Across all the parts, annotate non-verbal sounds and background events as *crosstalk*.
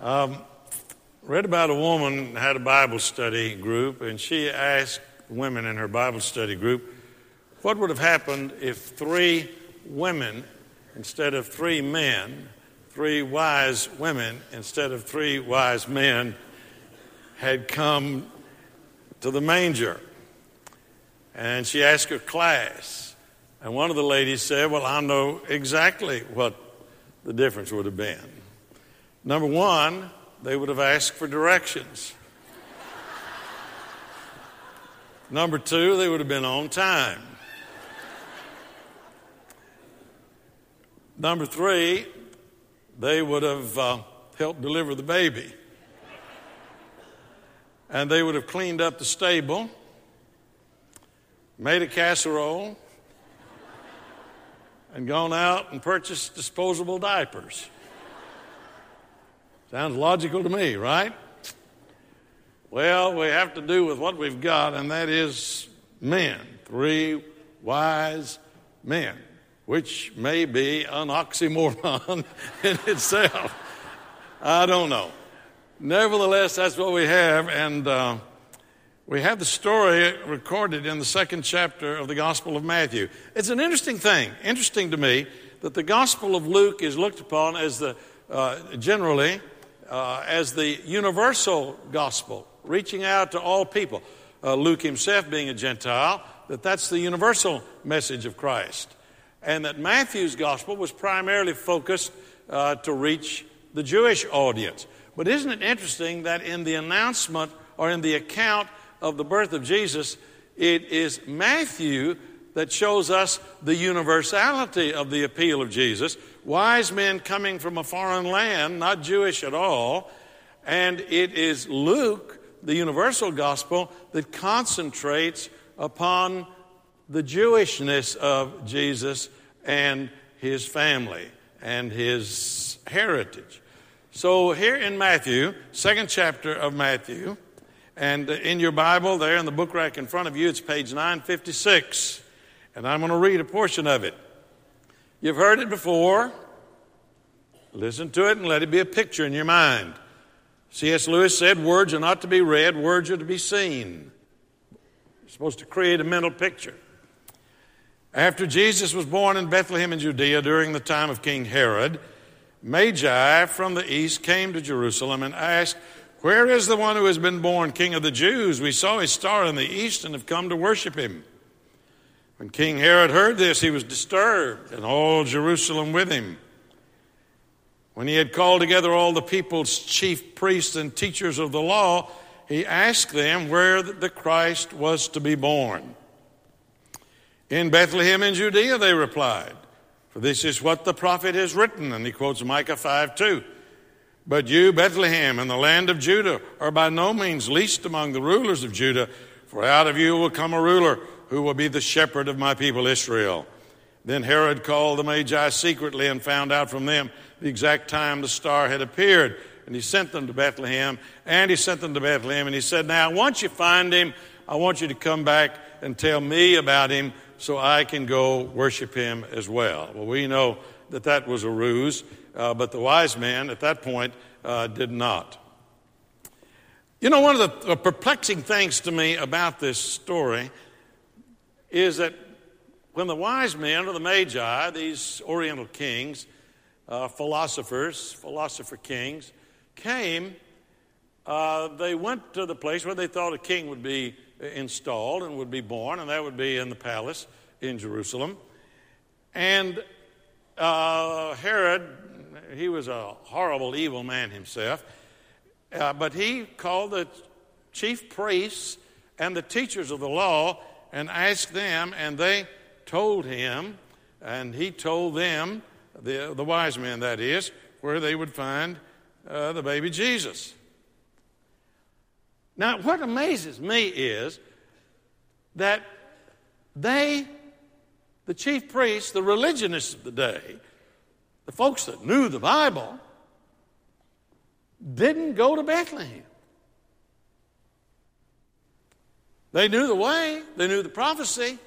Um, read about a woman had a Bible study group, and she asked women in her Bible study group, what would have happened if three women instead of three men, three wise women instead of three wise men, had come to the manger? And she asked her class, and one of the ladies said, Well, I know exactly what the difference would have been. Number one, they would have asked for directions. Number two, they would have been on time. Number three, they would have uh, helped deliver the baby. And they would have cleaned up the stable, made a casserole, and gone out and purchased disposable diapers. Sounds logical to me, right? Well, we have to do with what we've got, and that is men. Three wise men, which may be an oxymoron *laughs* in itself. I don't know. Nevertheless, that's what we have, and uh, we have the story recorded in the second chapter of the Gospel of Matthew. It's an interesting thing, interesting to me, that the Gospel of Luke is looked upon as the uh, generally uh, as the universal gospel, reaching out to all people. Uh, Luke himself being a Gentile, that that's the universal message of Christ. And that Matthew's gospel was primarily focused uh, to reach the Jewish audience. But isn't it interesting that in the announcement or in the account of the birth of Jesus, it is Matthew that shows us the universality of the appeal of Jesus. Wise men coming from a foreign land, not Jewish at all. And it is Luke, the universal gospel, that concentrates upon the Jewishness of Jesus and his family and his heritage. So, here in Matthew, second chapter of Matthew, and in your Bible, there in the book rack in front of you, it's page 956 and I'm going to read a portion of it. You've heard it before. Listen to it and let it be a picture in your mind. C.S. Lewis said, Words are not to be read, words are to be seen. You're supposed to create a mental picture. After Jesus was born in Bethlehem in Judea during the time of King Herod, Magi from the east came to Jerusalem and asked, Where is the one who has been born King of the Jews? We saw his star in the east and have come to worship him. When King Herod heard this, he was disturbed, and all Jerusalem with him. When he had called together all the people's chief priests and teachers of the law, he asked them where the Christ was to be born. In Bethlehem in Judea, they replied, for this is what the prophet has written. And he quotes Micah 5 2. But you, Bethlehem, in the land of Judah, are by no means least among the rulers of Judah, for out of you will come a ruler who will be the shepherd of my people Israel. Then Herod called the Magi secretly and found out from them the exact time the star had appeared. And he sent them to Bethlehem, and he sent them to Bethlehem, and he said, Now, once you find him, I want you to come back and tell me about him so I can go worship him as well. Well, we know that that was a ruse, uh, but the wise men at that point uh, did not. You know, one of the perplexing things to me about this story is that when the wise men or the magi, these Oriental kings, uh, philosophers, philosopher kings, came, uh, they went to the place where they thought a king would be installed and would be born, and that would be in the palace in Jerusalem. And uh, Herod, he was a horrible, evil man himself, uh, but he called the chief priests and the teachers of the law and asked them, and they told him, and he told them, the, the wise men that is, where they would find uh, the baby Jesus. Now, what amazes me is that they, the chief priests, the religionists of the day, the folks that knew the Bible, didn't go to Bethlehem. They knew the way, they knew the prophecy.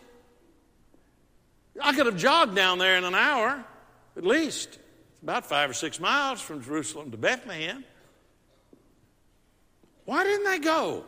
I could have jogged down there in an hour, at least. It's about five or six miles from Jerusalem to Bethlehem. Why didn't they go?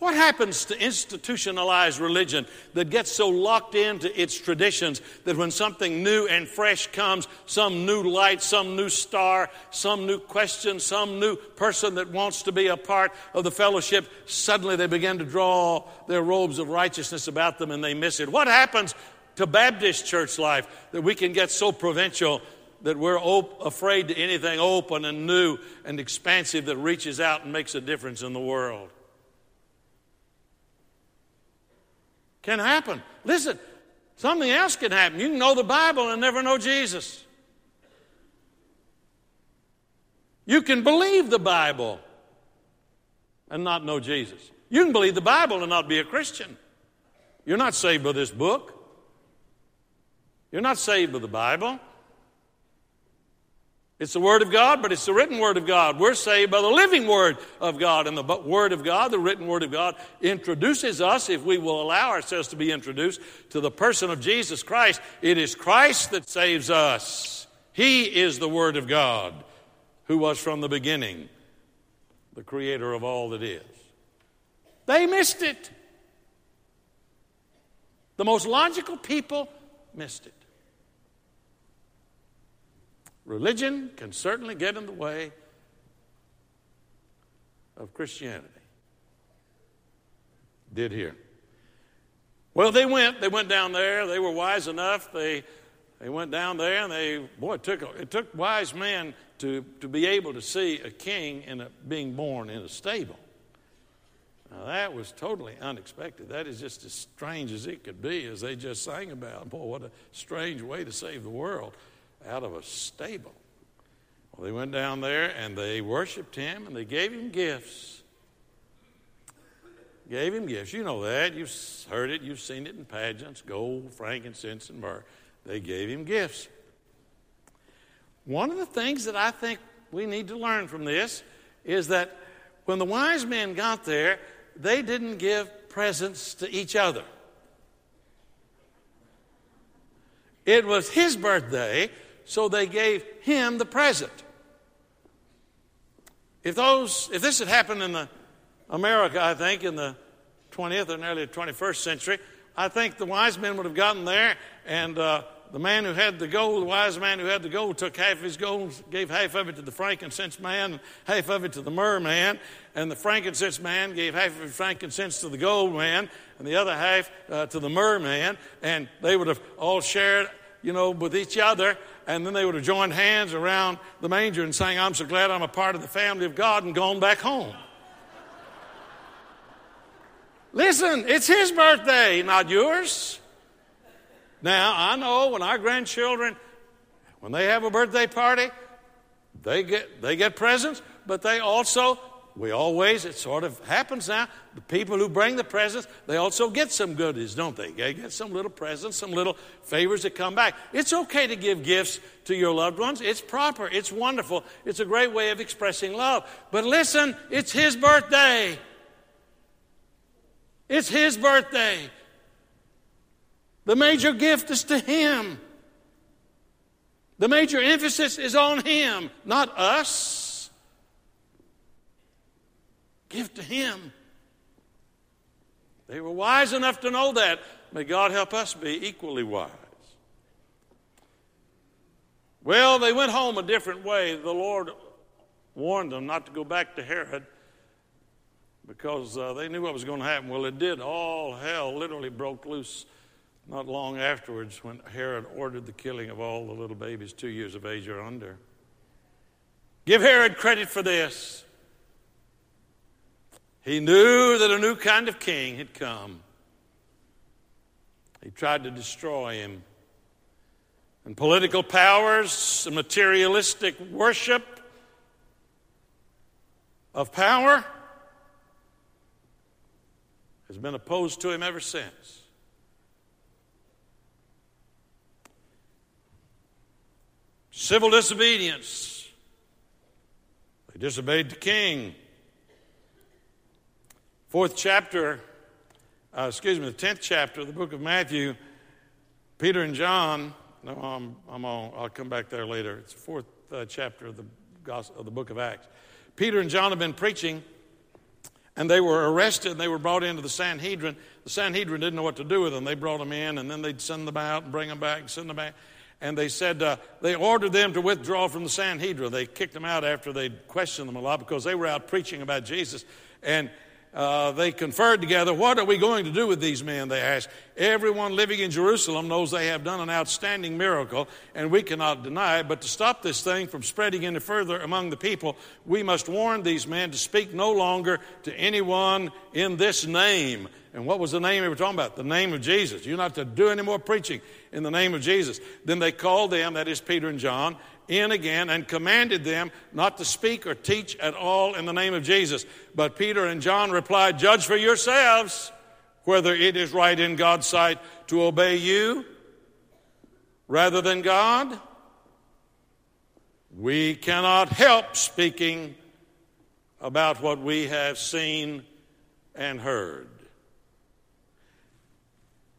What happens to institutionalized religion that gets so locked into its traditions that when something new and fresh comes, some new light, some new star, some new question, some new person that wants to be a part of the fellowship, suddenly they begin to draw their robes of righteousness about them and they miss it? What happens to Baptist church life that we can get so provincial that we're op- afraid to anything open and new and expansive that reaches out and makes a difference in the world? Can happen. Listen, something else can happen. You can know the Bible and never know Jesus. You can believe the Bible and not know Jesus. You can believe the Bible and not be a Christian. You're not saved by this book. You're not saved by the Bible. It's the Word of God, but it's the written Word of God. We're saved by the living Word of God. And the Word of God, the written Word of God, introduces us, if we will allow ourselves to be introduced, to the person of Jesus Christ. It is Christ that saves us. He is the Word of God, who was from the beginning the creator of all that is. They missed it. The most logical people missed it. Religion can certainly get in the way of Christianity. Did here. Well, they went. They went down there. They were wise enough. They they went down there, and they boy it took it took wise men to to be able to see a king in a, being born in a stable. Now that was totally unexpected. That is just as strange as it could be, as they just sang about. Boy, what a strange way to save the world out of a stable. Well, they went down there and they worshiped him and they gave him gifts. Gave him gifts. You know that. You've heard it. You've seen it in pageants gold, frankincense, and myrrh. They gave him gifts. One of the things that I think we need to learn from this is that when the wise men got there, they didn't give presents to each other. It was his birthday, so they gave him the present. If those, if this had happened in the America, I think in the 20th and early 21st century, I think the wise men would have gotten there, and uh, the man who had the gold, the wise man who had the gold, took half of his gold, gave half of it to the frankincense man, and half of it to the myrrh man, and the frankincense man gave half of his frankincense to the gold man, and the other half uh, to the myrrh man, and they would have all shared, you know, with each other, and then they would have joined hands around the manger and sang, I'm so glad I'm a part of the family of God, and gone back home. Listen, it's his birthday, not yours. Now, I know when our grandchildren, when they have a birthday party, they get, they get presents, but they also we always, it sort of happens now. The people who bring the presents, they also get some goodies, don't they? They get some little presents, some little favors that come back. It's okay to give gifts to your loved ones. It's proper. It's wonderful. It's a great way of expressing love. But listen, it's his birthday. It's his birthday. The major gift is to him. The major emphasis is on him, not us. Give to Him. They were wise enough to know that. May God help us be equally wise. Well, they went home a different way. The Lord warned them not to go back to Herod because uh, they knew what was going to happen. Well, it did. All hell literally broke loose not long afterwards when Herod ordered the killing of all the little babies two years of age or under. Give Herod credit for this. He knew that a new kind of king had come. He tried to destroy him. And political powers and materialistic worship of power has been opposed to him ever since. Civil disobedience. They disobeyed the king. Fourth chapter, uh, excuse me, the tenth chapter of the book of Matthew, Peter and John. No, I'm, I'm on, I'll come back there later. It's the fourth uh, chapter of the, gospel, of the book of Acts. Peter and John have been preaching, and they were arrested and they were brought into the Sanhedrin. The Sanhedrin didn't know what to do with them. They brought them in, and then they'd send them out and bring them back and send them back. And they said, uh, they ordered them to withdraw from the Sanhedrin. They kicked them out after they'd questioned them a lot because they were out preaching about Jesus. And uh, they conferred together, What are we going to do with these men? They asked. Everyone living in Jerusalem knows they have done an outstanding miracle, and we cannot deny it. But to stop this thing from spreading any further among the people, we must warn these men to speak no longer to anyone in this name. And what was the name we were talking about? The name of Jesus. You're not to do any more preaching in the name of Jesus. Then they called them, that is Peter and John, in again and commanded them not to speak or teach at all in the name of Jesus. But Peter and John replied, Judge for yourselves whether it is right in God's sight to obey you rather than God. We cannot help speaking about what we have seen and heard.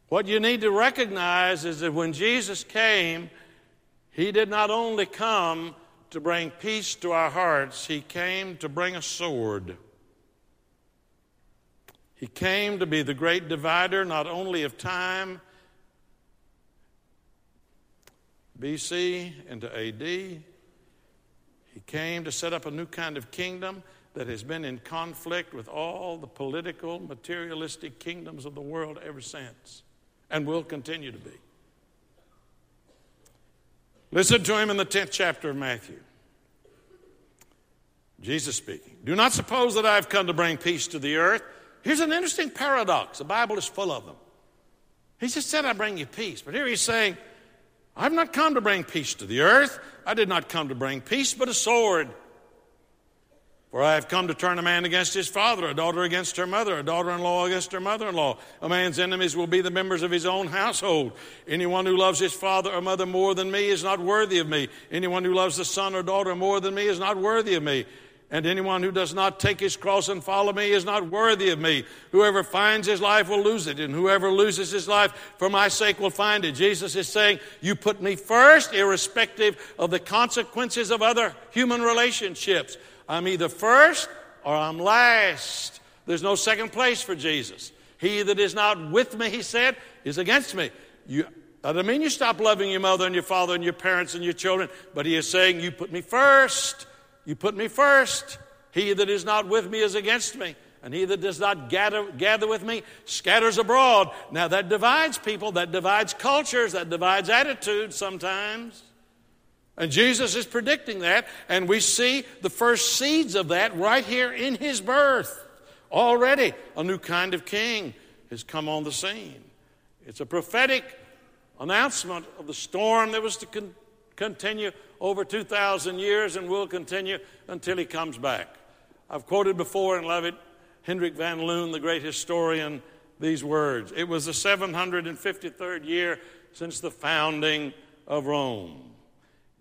What you need to recognize is that when Jesus came, he did not only come to bring peace to our hearts, He came to bring a sword. He came to be the great divider not only of time, BC into AD. He came to set up a new kind of kingdom that has been in conflict with all the political, materialistic kingdoms of the world ever since, and will continue to be. Listen to him in the 10th chapter of Matthew. Jesus speaking. Do not suppose that I have come to bring peace to the earth. Here's an interesting paradox. The Bible is full of them. He just said, I bring you peace. But here he's saying, I've not come to bring peace to the earth. I did not come to bring peace, but a sword. For I have come to turn a man against his father, a daughter against her mother, a daughter in law against her mother in law. A man's enemies will be the members of his own household. Anyone who loves his father or mother more than me is not worthy of me. Anyone who loves the son or daughter more than me is not worthy of me. And anyone who does not take his cross and follow me is not worthy of me. Whoever finds his life will lose it, and whoever loses his life for my sake will find it. Jesus is saying, You put me first, irrespective of the consequences of other human relationships. I'm either first or I'm last. There's no second place for Jesus. He that is not with me, he said, is against me. You, that doesn't mean you stop loving your mother and your father and your parents and your children, but he is saying, You put me first. You put me first. He that is not with me is against me. And he that does not gather, gather with me scatters abroad. Now that divides people, that divides cultures, that divides attitudes sometimes. And Jesus is predicting that, and we see the first seeds of that right here in his birth. Already, a new kind of king has come on the scene. It's a prophetic announcement of the storm that was to con- continue over 2,000 years and will continue until he comes back. I've quoted before and love it Hendrik van Loon, the great historian, these words. It was the 753rd year since the founding of Rome.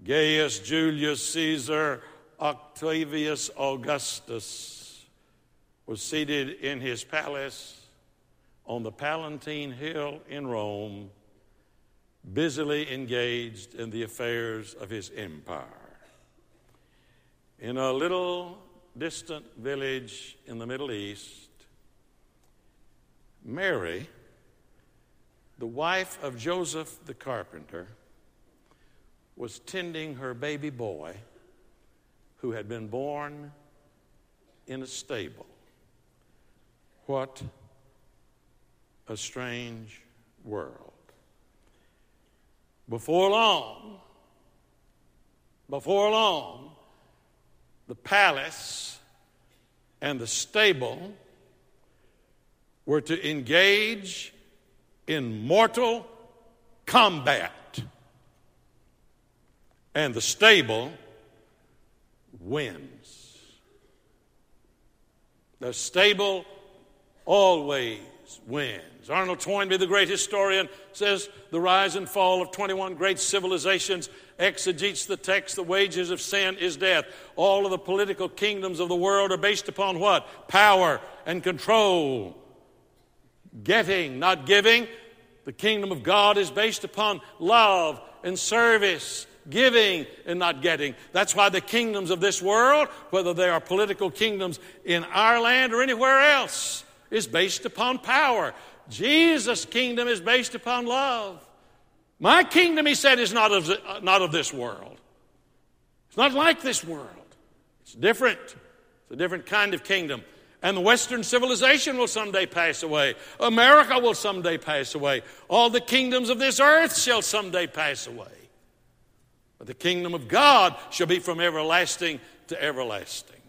Gaius Julius Caesar Octavius Augustus was seated in his palace on the Palatine Hill in Rome, busily engaged in the affairs of his empire. In a little distant village in the Middle East, Mary, the wife of Joseph the carpenter, was tending her baby boy who had been born in a stable. What a strange world. Before long, before long, the palace and the stable were to engage in mortal combat and the stable wins. The stable always wins. Arnold Toynbee, the great historian, says the rise and fall of 21 great civilizations exegetes the text the wages of sin is death. All of the political kingdoms of the world are based upon what? Power and control. Getting, not giving. The kingdom of God is based upon love and service giving and not getting. That's why the kingdoms of this world, whether they are political kingdoms in our land or anywhere else, is based upon power. Jesus' kingdom is based upon love. My kingdom, he said, is not of, uh, not of this world. It's not like this world. It's different. It's a different kind of kingdom. And the Western civilization will someday pass away. America will someday pass away. All the kingdoms of this earth shall someday pass away. But the kingdom of God shall be from everlasting to everlasting.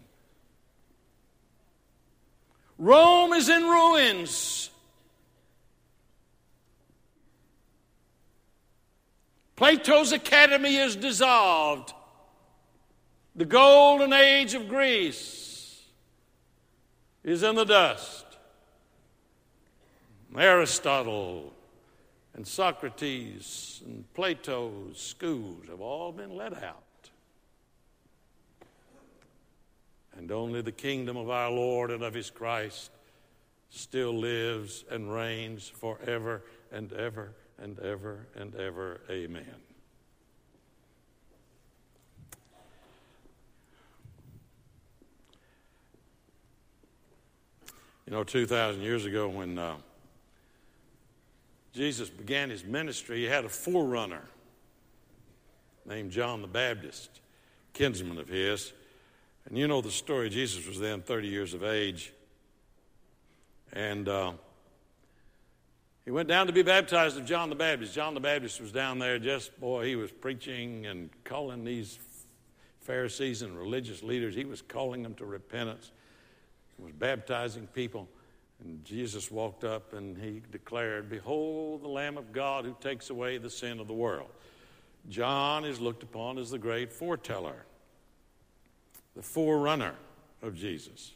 Rome is in ruins. Plato's academy is dissolved. The golden age of Greece is in the dust. Aristotle and Socrates and Plato's schools have all been let out. And only the kingdom of our Lord and of his Christ still lives and reigns forever and ever and ever and ever. Amen. You know, 2,000 years ago when uh, Jesus began his ministry, he had a forerunner named John the Baptist, kinsman of his. And you know the story. Jesus was then 30 years of age. And uh, he went down to be baptized of John the Baptist. John the Baptist was down there just, boy, he was preaching and calling these Pharisees and religious leaders, he was calling them to repentance. He was baptizing people. And Jesus walked up and he declared, Behold the Lamb of God who takes away the sin of the world. John is looked upon as the great foreteller, the forerunner of Jesus.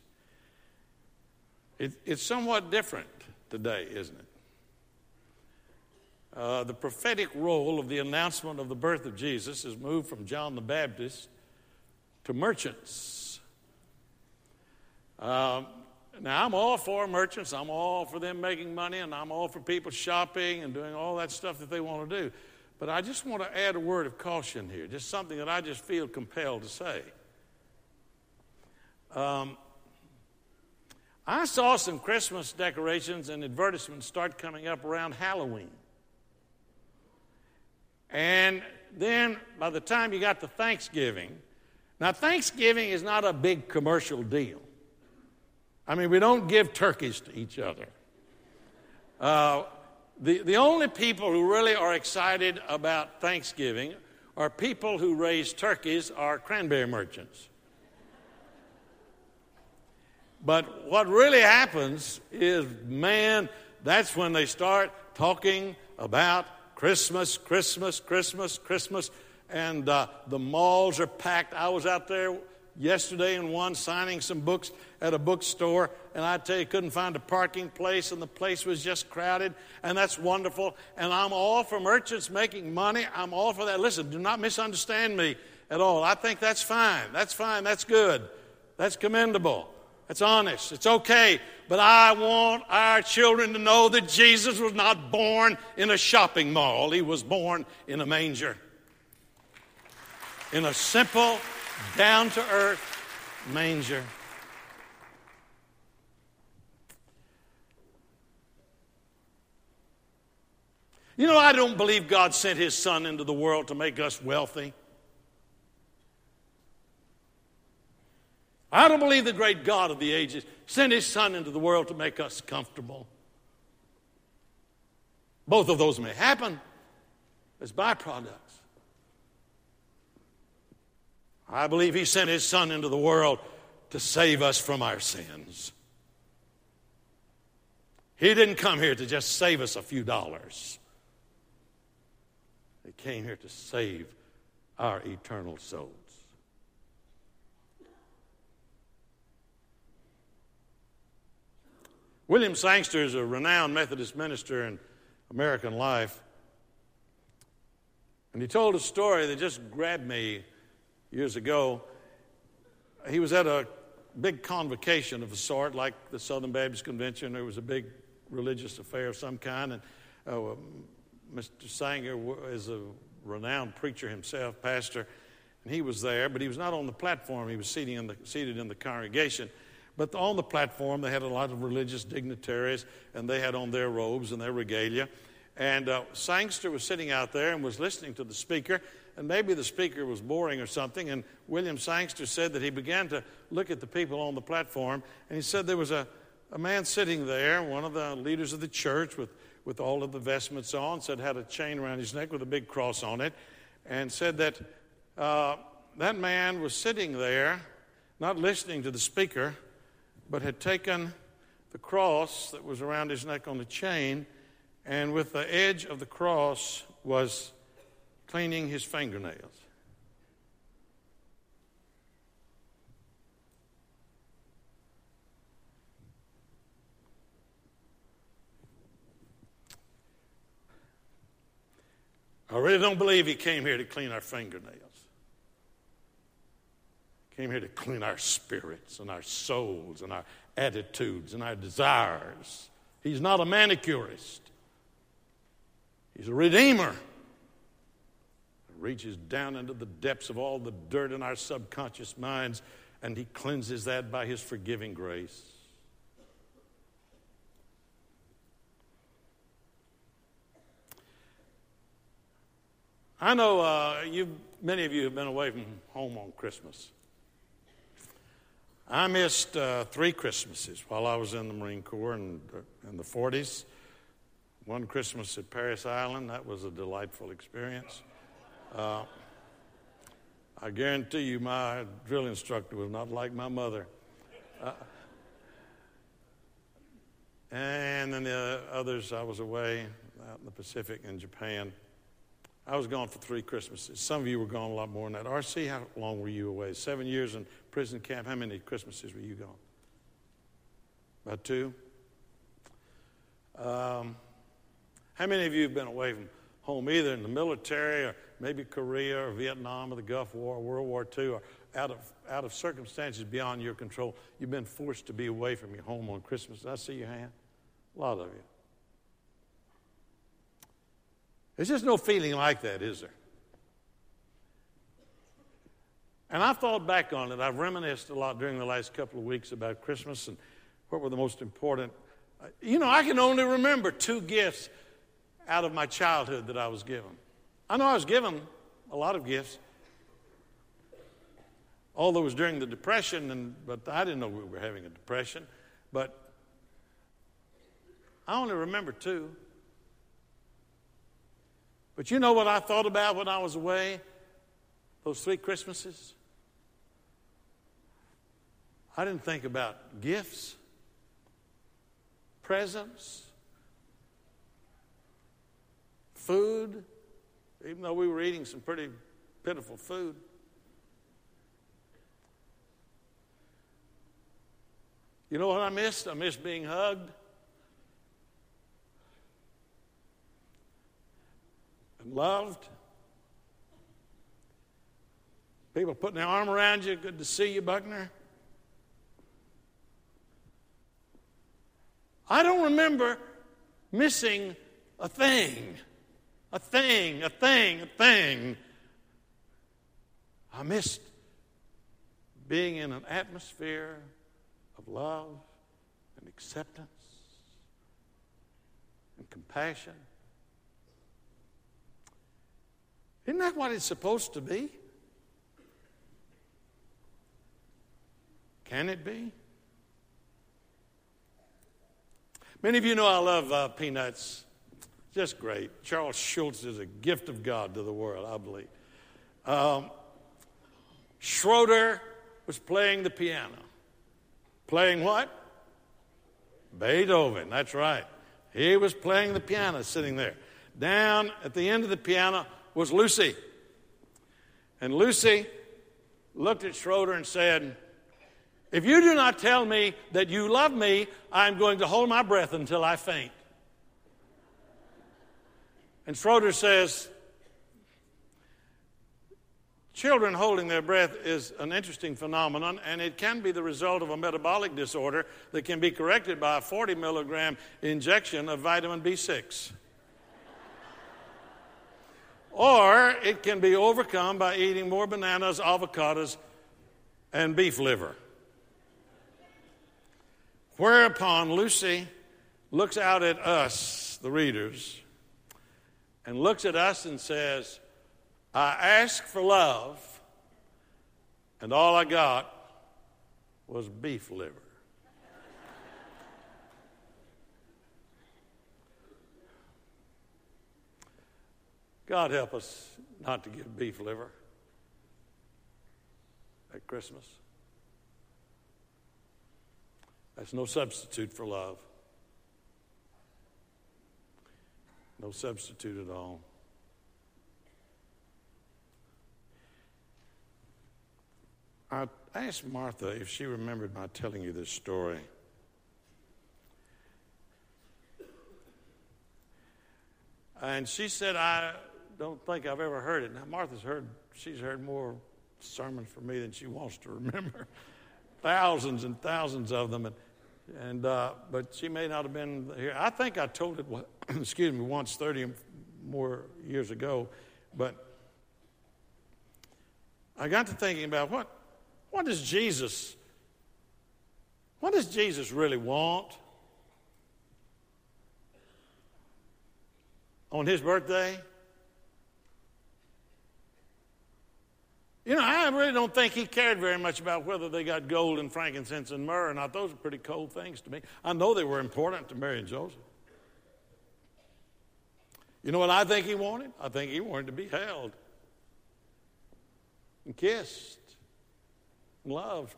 It, it's somewhat different today, isn't it? Uh, the prophetic role of the announcement of the birth of Jesus has moved from John the Baptist to merchants. Uh, now, I'm all for merchants. I'm all for them making money, and I'm all for people shopping and doing all that stuff that they want to do. But I just want to add a word of caution here, just something that I just feel compelled to say. Um, I saw some Christmas decorations and advertisements start coming up around Halloween. And then by the time you got to Thanksgiving, now Thanksgiving is not a big commercial deal. I mean, we don't give turkeys to each other. Uh, the, the only people who really are excited about Thanksgiving are people who raise turkeys are cranberry merchants. But what really happens is, man, that's when they start talking about Christmas, Christmas, Christmas, Christmas, and uh, the malls are packed. I was out there yesterday in one signing some books at a bookstore, and I tell you, couldn't find a parking place, and the place was just crowded, and that's wonderful. And I'm all for merchants making money. I'm all for that. Listen, do not misunderstand me at all. I think that's fine. That's fine. That's good. That's commendable. That's honest. It's okay. But I want our children to know that Jesus was not born in a shopping mall, he was born in a manger. In a simple, down to earth manger. You know, I don't believe God sent his son into the world to make us wealthy. I don't believe the great God of the ages sent his son into the world to make us comfortable. Both of those may happen as byproducts. I believe he sent his son into the world to save us from our sins. He didn't come here to just save us a few dollars. He came here to save our eternal souls. William Sangster is a renowned Methodist minister in American life. And he told a story that just grabbed me years ago. He was at a big convocation of a sort, like the Southern Baptist Convention. There was a big religious affair of some kind, and uh, Mr. Sangster is a renowned preacher himself, pastor, and he was there, but he was not on the platform. He was seated in the, seated in the congregation. But on the platform, they had a lot of religious dignitaries, and they had on their robes and their regalia. And uh, Sangster was sitting out there and was listening to the speaker, and maybe the speaker was boring or something. And William Sangster said that he began to look at the people on the platform, and he said there was a, a man sitting there, one of the leaders of the church with, with all of the vestments on, said had a chain around his neck with a big cross on it, and said that uh, that man was sitting there, not listening to the speaker, but had taken the cross that was around his neck on the chain, and with the edge of the cross was cleaning his fingernails. I really don't believe he came here to clean our fingernails. He came here to clean our spirits and our souls and our attitudes and our desires. He's not a manicurist. He's a redeemer reaches down into the depths of all the dirt in our subconscious minds, and He cleanses that by His forgiving grace. I know uh, you, many of you have been away from home on Christmas. I missed uh, three Christmases while I was in the Marine Corps in, in the 40s. One Christmas at Parris Island, that was a delightful experience. Uh, I guarantee you, my drill instructor was not like my mother. Uh, and then the others, I was away out in the Pacific in Japan. I was gone for three Christmases. Some of you were gone a lot more than that. RC, how long were you away? Seven years in prison camp. How many Christmases were you gone? About two. Um, how many of you have been away from home, either in the military or maybe Korea or Vietnam or the Gulf War or World War II, or out of, out of circumstances beyond your control, you've been forced to be away from your home on Christmas. Did I see your hand? A lot of you. There's just no feeling like that, is there? And I've thought back on it. I've reminisced a lot during the last couple of weeks about Christmas and what were the most important. Uh, you know, I can only remember two gifts out of my childhood that I was given. I know I was given a lot of gifts. Although it was during the Depression, and, but I didn't know we were having a depression. But I only remember two. But you know what I thought about when I was away those three Christmases? I didn't think about gifts, presents, food, even though we were eating some pretty pitiful food. You know what I missed? I missed being hugged. And loved. People putting their arm around you. Good to see you, Buckner. I don't remember missing a thing a thing, a thing, a thing. I missed being in an atmosphere of love and acceptance and compassion. Isn't that what it's supposed to be? Can it be? Many of you know I love uh, peanuts. Just great. Charles Schulz is a gift of God to the world, I believe. Um, Schroeder was playing the piano. Playing what? Beethoven, that's right. He was playing the piano sitting there. Down at the end of the piano was Lucy. And Lucy looked at Schroeder and said, If you do not tell me that you love me, I'm going to hold my breath until I faint. And Schroeder says, Children holding their breath is an interesting phenomenon, and it can be the result of a metabolic disorder that can be corrected by a 40 milligram injection of vitamin B6. Or it can be overcome by eating more bananas, avocados, and beef liver. Whereupon Lucy looks out at us, the readers, and looks at us and says, I asked for love, and all I got was beef liver. God help us not to give beef liver at Christmas. That's no substitute for love. No substitute at all. I asked Martha if she remembered my telling you this story. And she said, I don't think I've ever heard it. Now, Martha's heard, she's heard more sermons from me than she wants to remember. *laughs* thousands and thousands of them. And, and uh, but she may not have been here. I think I told it, *clears throat* excuse me, once 30 more years ago. But I got to thinking about what, what does Jesus, what does Jesus really want? On his birthday? You know, I really don't think he cared very much about whether they got gold and frankincense and myrrh or not. Those are pretty cold things to me. I know they were important to Mary and Joseph. You know what I think he wanted? I think he wanted to be held and kissed and loved.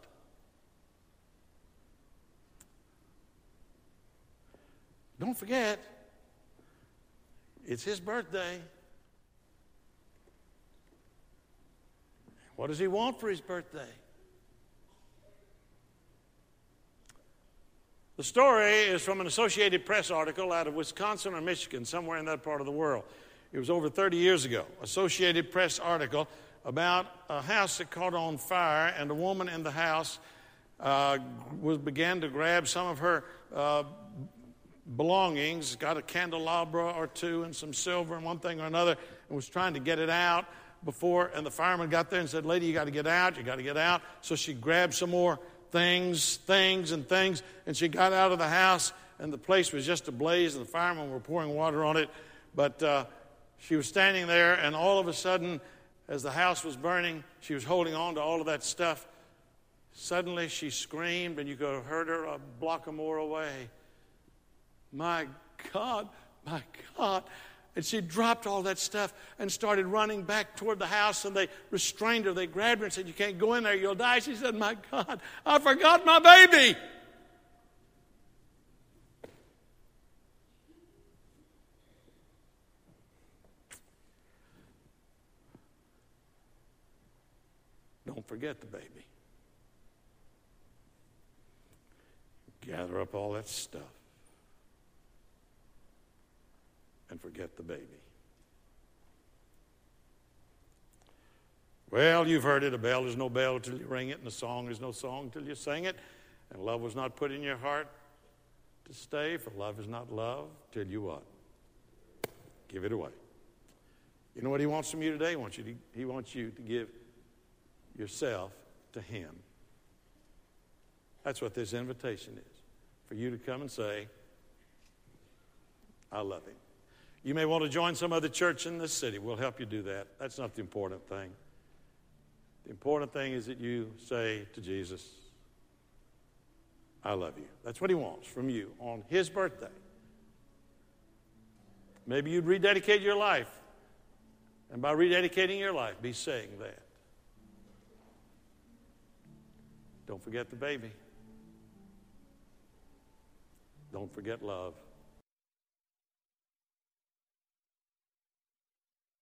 Don't forget, it's his birthday. What does he want for his birthday? The story is from an Associated Press article out of Wisconsin or Michigan, somewhere in that part of the world. It was over 30 years ago. Associated Press article about a house that caught on fire, and a woman in the house uh, was began to grab some of her uh, belongings, got a candelabra or two and some silver and one thing or another, and was trying to get it out before, and the fireman got there and said, Lady, you got to get out, you got to get out. So she grabbed some more things, things, and things, and she got out of the house, and the place was just ablaze, and the firemen were pouring water on it. But uh, she was standing there, and all of a sudden, as the house was burning, she was holding on to all of that stuff. Suddenly, she screamed, and you could have heard her a block or more away. My God, my God. And she dropped all that stuff and started running back toward the house, and they restrained her. They grabbed her and said, You can't go in there, you'll die. She said, My God, I forgot my baby. Don't forget the baby. Gather up all that stuff and forget the baby. Well, you've heard it. A bell is no bell till you ring it, and a song is no song till you sing it. And love was not put in your heart to stay, for love is not love till you what? Give it away. You know what he wants from you today? He wants you to, he wants you to give yourself to him. That's what this invitation is for you to come and say, I love him. You may want to join some other church in this city. We'll help you do that. That's not the important thing. The important thing is that you say to Jesus, I love you. That's what he wants from you on his birthday. Maybe you'd rededicate your life. And by rededicating your life, be saying that. Don't forget the baby. Don't forget love.